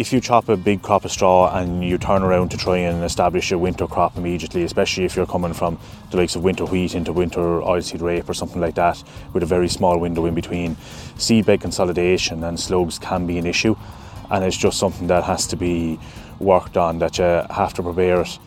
if you chop a big crop of straw and you turn around to try and establish a winter crop immediately, especially if you're coming from the likes of winter wheat into winter oilseed rape or something like that, with a very small window in between, seedbed consolidation and slugs can be an issue, and it's just something that has to be worked on. That you have to prepare it.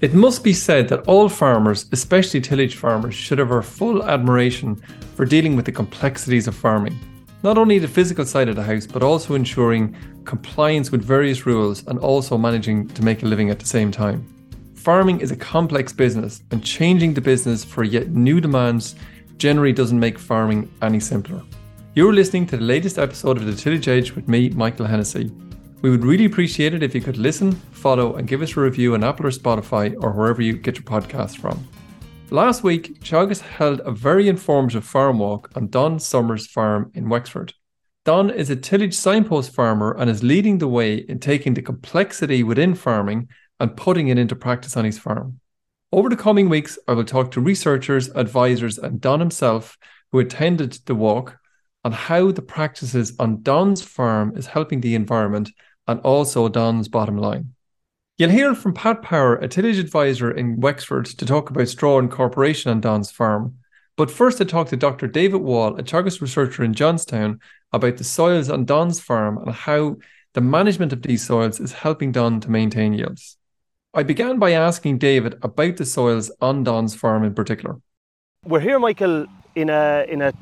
It must be said that all farmers, especially tillage farmers, should have our full admiration for dealing with the complexities of farming. Not only the physical side of the house, but also ensuring compliance with various rules and also managing to make a living at the same time. Farming is a complex business, and changing the business for yet new demands generally doesn't make farming any simpler. You're listening to the latest episode of The Tillage Edge with me, Michael Hennessy. We would really appreciate it if you could listen, follow, and give us a review on Apple or Spotify or wherever you get your podcasts from. Last week, Teagasc held a very informative farm walk on Don Somers Farm in Wexford. Don is a tillage signpost farmer and is leading the way in taking the complexity within farming and putting it into practice on his farm. Over the coming weeks, I will talk to researchers, advisors, and Don himself who attended the walk on how the practices on Don's farm is helping the environment and also Don's bottom line. You'll hear from Pat Power, a tillage advisor in Wexford, to talk about straw incorporation on Don's farm. But first, I talked to Dr. David Wall, a Teagasc researcher in Johnstown, about the soils on Don's farm and how the management of these soils is helping Don to maintain yields. I began by asking David about the soils on Don's farm in particular. We're here, Michael, in a in a,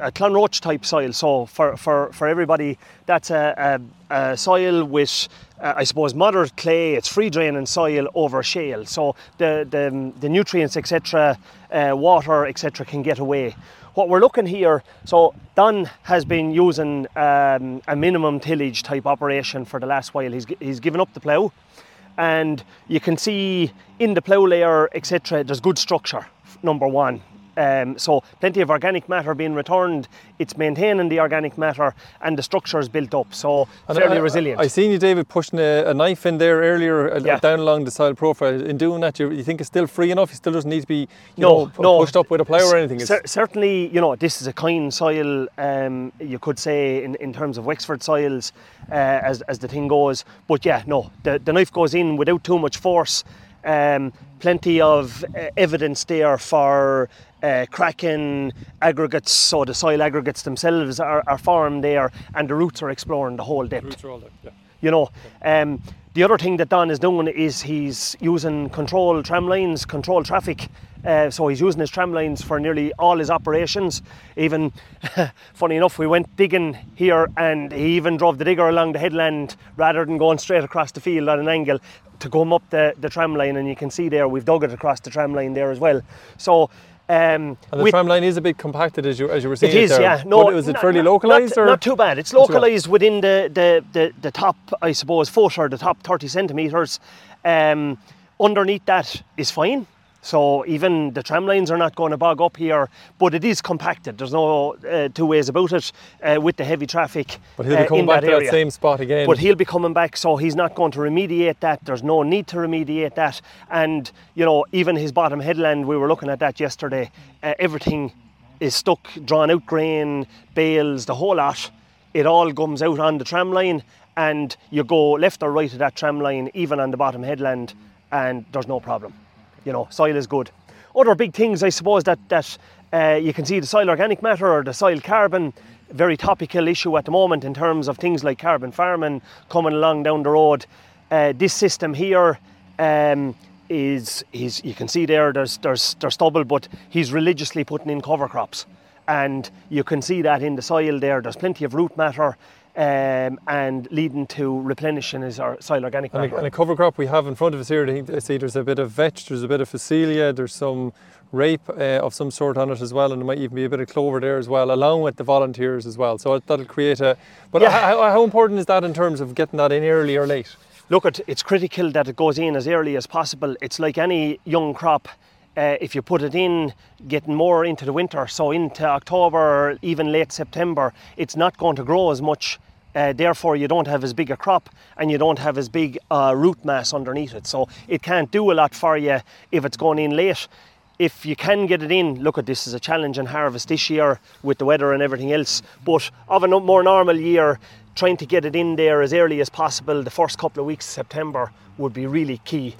a Clonroche type soil. So for, for, for everybody, that's a, a, a soil with uh, I suppose moderate clay. It's free draining soil over shale, so the the, the nutrients etc., uh, water etc. can get away. What we're looking here, so Don has been using um, a minimum tillage type operation for the last while. He's he's given up the plough, and you can see in the plough layer etc. There's good structure. Number one, um, so plenty of organic matter being returned. It's maintaining the organic matter and the structure is built up. So and fairly I, resilient. I, I seen you, David, pushing a, a knife in there earlier uh, yeah. down along the soil profile. In doing that, you, you, think it's still free enough? It still doesn't need to be no, know, no. pushed up with a plough or anything? C- certainly, you know, this is a kind soil, um, you could say, in, in terms of Wexford soils, uh, as, as the thing goes. But yeah, no, the, the knife goes in without too much force. Um, plenty of uh, evidence there for uh, cracking aggregates, so the soil aggregates themselves are, are formed there, and the roots are exploring the whole depth. Roots are all there, yeah. You know, um, the other thing that Don is doing is he's using control tram lines, control traffic. Uh, so he's using his tram lines for nearly all his operations. Even, funny enough, we went digging here and he even drove the digger along the headland rather than going straight across the field at an angle to come up the, the tram line. And you can see there we've dug it across the tram line there as well. So um, and the tram line is a bit compacted as you, as you were saying. It is, there. yeah. No, but was it fairly localised? Not, not, too bad. It's localised within the, the, the, the, top, I suppose, foot or the top 30 centimetres. Um, underneath that is fine. So even the tram lines are not going to bog up here, but it is compacted. There's no uh, two ways about it uh, with the heavy traffic. But he'll be uh, coming back that to area. that same spot again. But he'll be coming back, so he's not going to remediate that. There's no need to remediate that. And you know, even his bottom headland, we were looking at that yesterday. Uh, everything is stuck, drawn out grain, bales, the whole lot. It all comes out on the tram line, and you go left or right of that tram line, even on the bottom headland, and there's no problem you know, soil is good. Other big things, I suppose, that, that uh, you can see the soil organic matter or the soil carbon, very topical issue at the moment in terms of things like carbon farming coming along down the road. Uh, this system here um, is, he's, you can see there, there's, there's, there's stubble, but he's religiously putting in cover crops. And you can see that in the soil there, there's plenty of root matter um, and leading to replenishing his our soil organic matter. And a, and a, cover crop we have in front of us here, I see there's a bit of vetch, there's a bit of phacelia, there's some rape uh, of some sort on it as well, and there might even be a bit of clover there as well, along with the volunteers as well. So that'll create a. But yeah. how, how important is that in terms of getting that in early or late? Look, it's critical that it goes in as early as possible. It's like any young crop. Uh, if you put it in getting more into the winter, so into October, even late September, it's not going to grow as much uh, therefore, you don't have as big a crop and you don't have as big uh, root mass underneath it. So it can't do a lot for you if it's going in late. If you can get it in, look at this is a challenge challenging harvest this year with the weather and everything else. But of a more normal year, trying to get it in there as early as possible, the first couple of weeks of September would be really key.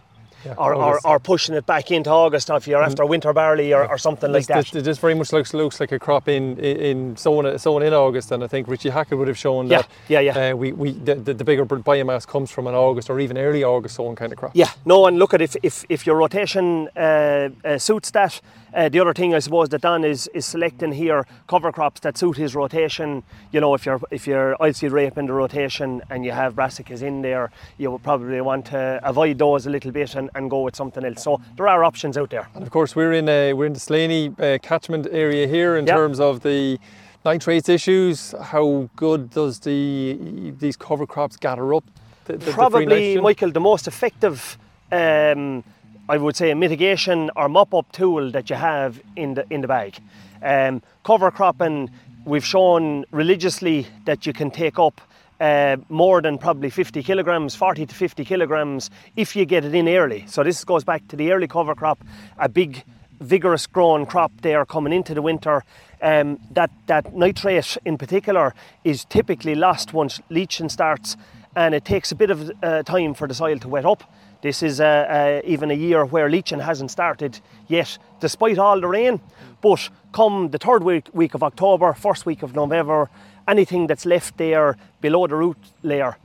Yeah, or, or, or pushing it back into August if you're after winter barley or, or something like that. this, this very much looks looks like a crop in in, sown, sown in August, and I think Richie Hackett would have shown Yeah, that. yeah, yeah. Uh, we, we the, the, the bigger biomass comes from an August or even early August sown kind of crop. Yeah, no, and look at if if, if your rotation uh, uh, suits that. Uh, the other thing I suppose that Don is, is selecting here cover crops that suit his rotation. You know, if you're if you're oilseed rape in the rotation and you have brassicas in there, you would probably want to avoid those a little bit and, and go with something else. So there are options out there. And of course, we're in uh, we're in the Slaney uh, catchment area here in Yeah. terms of the nitrates issues. How good does the these cover crops gather up? The, the- the probably, nitrogen? Michael, the most effective, um, I would say, a mitigation or mop-up tool that you have in the in the bag. Um, cover cropping, we've shown religiously that you can take up uh, more than probably 50 kilograms, 40 to 50 kilograms, if you get it in early. So this goes back to the early cover crop, a big vigorous growing crop there coming into the winter. Um, that, that nitrate in particular is typically lost once leaching starts and it takes a bit of uh, time for the soil to wet up. This is uh, uh, even a year where leaching hasn't started yet, despite all the rain. But come the third week, week of October, first week of November, anything that's left there below the root layer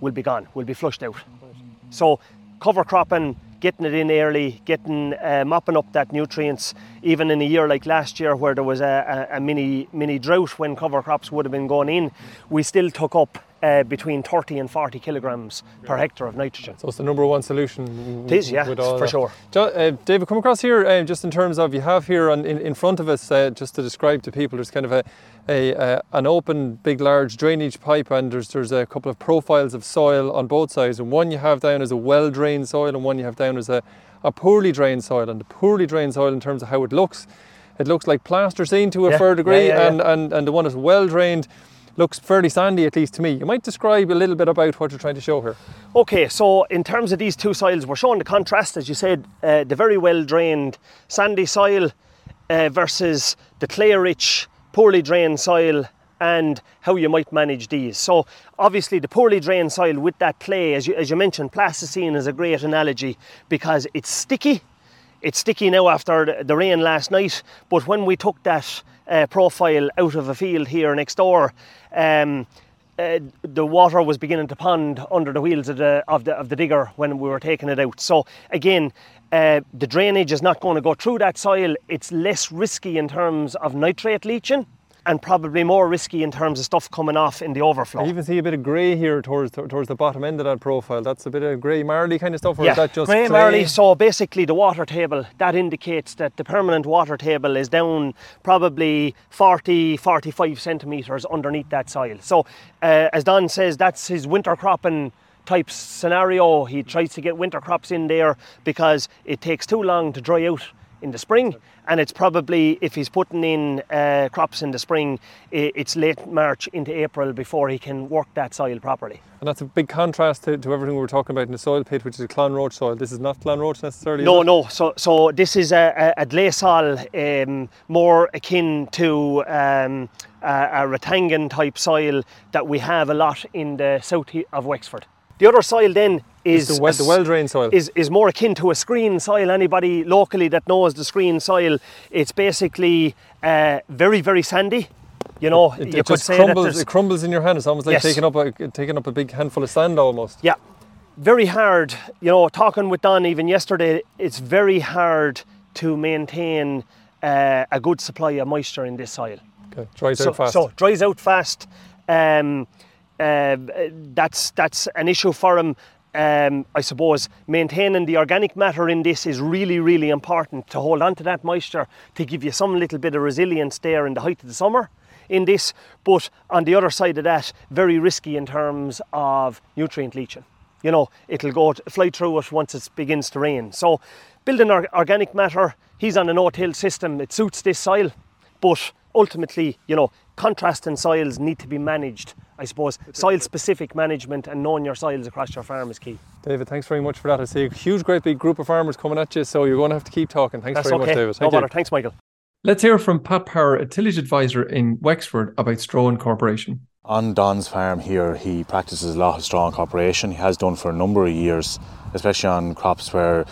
will be gone, will be flushed out. So cover cropping, getting it in early, getting uh, mopping up that nutrients. Even in a year like last year, where there was a, a, a mini mini drought when cover crops would have been going in, we still took up uh, between 30 and 40 kilograms per hectare of nitrogen. So it's the number one solution. It is, yeah, for that. sure. Uh, David, come across here uh, just in terms of you have here on, in, in front of us, uh, just to describe to people, there's kind of a, a uh, an open, big, large drainage pipe, and there's there's a couple of profiles of soil on both sides, and one you have down as a well drained soil, and one you have down as a, a poorly drained soil. And the poorly drained soil, in terms of how it looks, it looks like plasticine to a Yeah, fair degree, yeah, yeah. and, and and the one that's well drained. Looks fairly sandy, at least to me. You might describe a little bit about what you're trying to show here. Okay, so in terms of these two soils, we're showing the contrast, as you said, uh, the very well drained sandy soil uh, versus the clay rich, poorly drained soil, and how you might manage these. So, obviously, the poorly drained soil with that clay, as you, as you mentioned, plasticine is a great analogy because it's sticky. It's sticky now after the- the rain last night, but when we took that uh, profile out of a field here next door, um, uh, the water was beginning to pond under the wheels of the, of the of the digger when we were taking it out. So again, uh, the drainage is not going to go through that soil. It's less risky in terms of nitrate leaching, and probably more risky in terms of stuff coming off in the overflow. I even see a bit of grey here towards towards the bottom end of that profile. That's a bit of grey marley kind of stuff, or yeah, is that just grey clay? marley. So basically, the water table that indicates that the permanent water table is down probably 40, 45 centimeters underneath that soil. So, uh, as Don says, that's his winter cropping type scenario. He tries to get winter crops in there because it takes too long to dry out in the spring, and it's probably if he's putting in uh, crops in the spring, it's late March into April before he can work that soil properly. And that's a big contrast to, to everything we were talking about in the soil pit, which is a Clonroche soil. This is not Clonroche necessarily. No, no. So, so this is a, a, a glacial, um, more akin to um, a, a Rathangan type soil that we have a lot in the south of Wexford. The other soil then is the, well, the well drained soil. is, is more akin to a screen soil. Anybody locally that knows the screen soil, it's basically uh, very, very sandy. You know, it, you it could just crumbles. It crumbles in your hand. It's almost like Yes. taking up a taking up a big handful of sand almost. Yeah, very hard. You know, talking with Don even yesterday, it's very hard to maintain uh, a good supply of moisture in this soil. Okay, dries So, out fast. so dries out fast. Um, uh, that's that's an issue for him. Um, I suppose maintaining the organic matter in this is really, really important to hold on to that moisture to give you some little bit of resilience there in the height of the summer in this. But on the other side of that, very risky in terms of nutrient leaching. You know, it'll go fly through it once it begins to rain. So, building or- organic matter, he's on a no-till system. It suits this soil, but ultimately, you know, contrast contrasting soils need to be managed. I suppose soil-specific management and knowing your soils across your farm is key. David, thanks very much for that. I see a huge, great big group of farmers coming at you, so you're going to have to keep talking. Thanks That's very okay. much, David. no Thank you. bother. Thanks, Michael. Let's hear from Pat Power, a tillage advisor in Wexford, about straw incorporation. On Don's farm here, he practices a lot of straw incorporation. He has done for a number of years, especially on crops where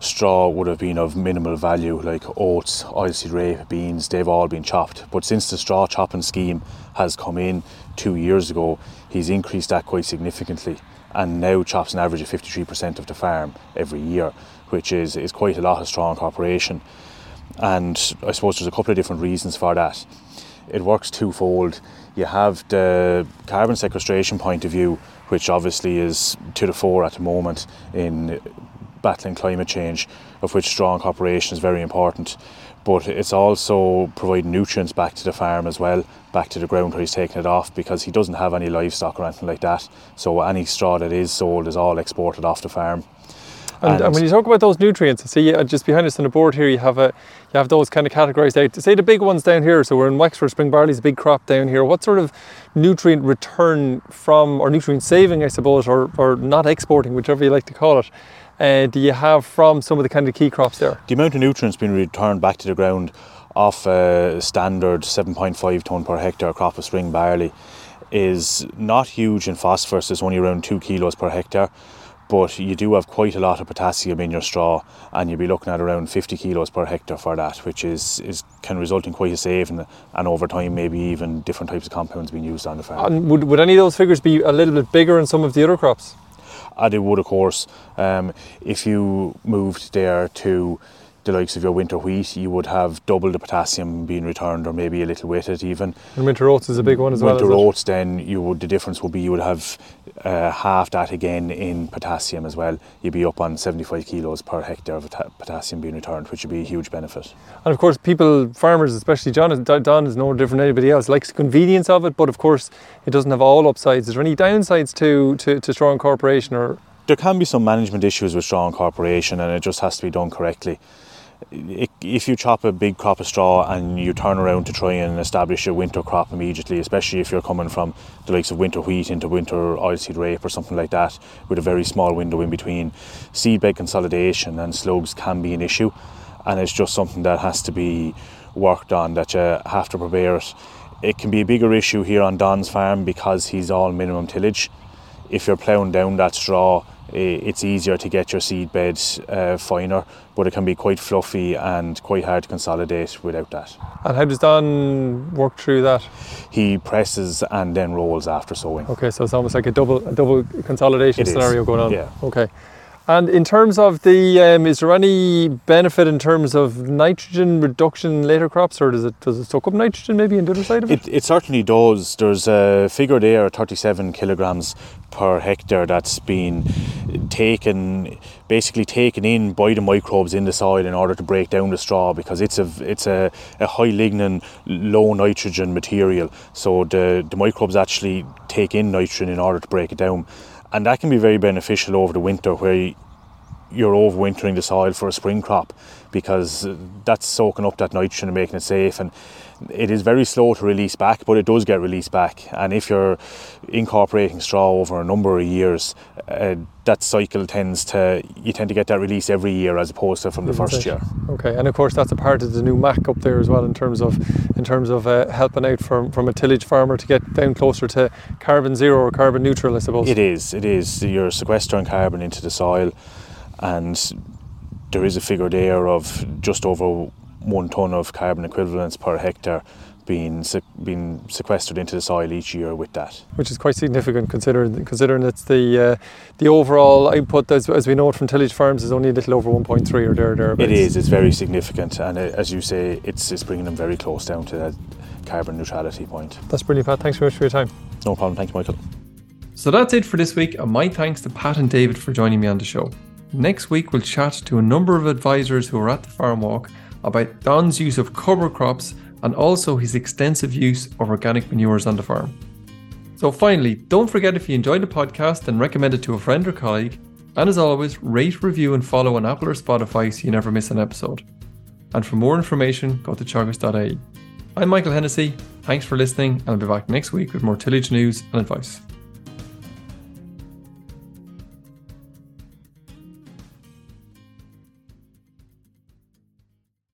straw would have been of minimal value, like oats, oilseed rape, beans, they've all been chopped. But since the straw chopping scheme has come in two years ago, he's increased that quite significantly and now chops an average of 53% of the farm every year, which is, is quite a lot of straw incorporation. And I suppose there's a couple of different reasons for that. It works twofold. You have the carbon sequestration point of view, which obviously is to the fore at the moment in battling climate change, of which straw incorporation is very important. But it's also providing nutrients back to the farm as well, back to the ground where he's taking it off, because he doesn't have any livestock or anything like that. So any straw that is sold is all exported off the farm. And, and, and, when you talk about those nutrients, see uh, just behind us on the board here, you have a you have those kind of categorized out. Say the big ones down here. So we're in Wexford spring barley's a big crop down here. What sort of nutrient return from or nutrient saving, I suppose, or or not exporting, whichever you like to call it, uh, do you have from some of the kind of key crops there? The amount of nutrients being returned back to the ground off a standard 7.5 tonne per hectare crop of spring barley is not huge in phosphorus. It's only around two kilos per hectare but you do have quite a lot of potassium in your straw and you'll be looking at around 50 kilos per hectare for that which is, is can result in quite a saving and over time maybe even different types of compounds being used on the farm. And would, would any of those figures be a little bit bigger in some of the other crops? Uh, they would of course. Um, if you moved there to the likes of your winter wheat, you would have double the potassium being returned, or maybe a little it even. And winter oats is a big one as winter well. Winter oats, then you would the difference would be you would have uh, half that again in potassium as well. You'd be up on 75 kilos per hectare of potassium being returned, which would be a huge benefit. And of course, people, farmers, especially John, Don is no different than anybody else, likes the convenience of it, but of course, it doesn't have all upsides. Is there any downsides to, to, to straw incorporation or? There can be some management issues with straw incorporation, and it just has to be done correctly if you chop a big crop of straw and you turn around to try and establish a winter crop immediately, especially if you're coming from the likes of winter wheat into winter oilseed rape or something like that, with a very small window in between, seedbed consolidation and slugs can be an issue, and it's just something that has to be worked on. That you have to prepare it. It can be a bigger issue here on Don's farm because he's all minimum tillage. If you're ploughing down that straw it's easier to get your seed bed uh, finer, but it can be quite fluffy and quite hard to consolidate without that. And how does Don work through that? He presses and then rolls after sowing. Okay, so it's almost like a double a double consolidation it scenario is. going on. Yeah. Okay. And in terms of the, um, is there any benefit in terms of nitrogen reduction in later crops, or does it does it soak up nitrogen maybe on the other side of it? It, it certainly does. There's a figure there, 37 kilograms per hectare, that's been taken, basically taken in by the microbes in the soil in order to break down the straw because it's a it's a, a high lignin, low nitrogen material. So the the microbes actually take in nitrogen in order to break it down and that can be very beneficial over the winter where you're overwintering the soil for a spring crop because that's soaking up that nitrogen and making it safe. And it is very slow to release back but it does get released back. And if you're incorporating straw over a number of years uh, that cycle tends to you tend to get that release every year as opposed to from the first year. Okay and of course that's a part of the new mac up there as well in terms of in terms of uh, helping out from from a tillage farmer to get down closer to carbon zero or carbon neutral i suppose. It is it is. You're sequestering carbon into the soil and there is a figure there of just over one tonne of carbon equivalents per hectare being being sequestered into the soil each year with that, which is quite significant considering considering it's the uh, the overall output as, as we know it from tillage farms is only a little over 1.3 or there there. It is. It's very significant, and it, as you say, it's it's bringing them very close down to that carbon neutrality point. That's brilliant, Pat. Thanks very much for your time. No problem. Thanks, Michael. So that's it for this week, and my thanks to Pat and David for joining me on the show. Next week, we'll chat to a number of advisors who are at the farm walk about Don's use of cover crops and also his extensive use of organic manures on the farm. So, finally, don't forget if you enjoyed the podcast, then recommend it to a friend or colleague. And as always, rate, review, and follow on Apple or Spotify so you never miss an episode. And for more information, go to teagasc.ie. I'm Michael Hennessy. Thanks for listening, and I'll be back next week with more tillage news and advice.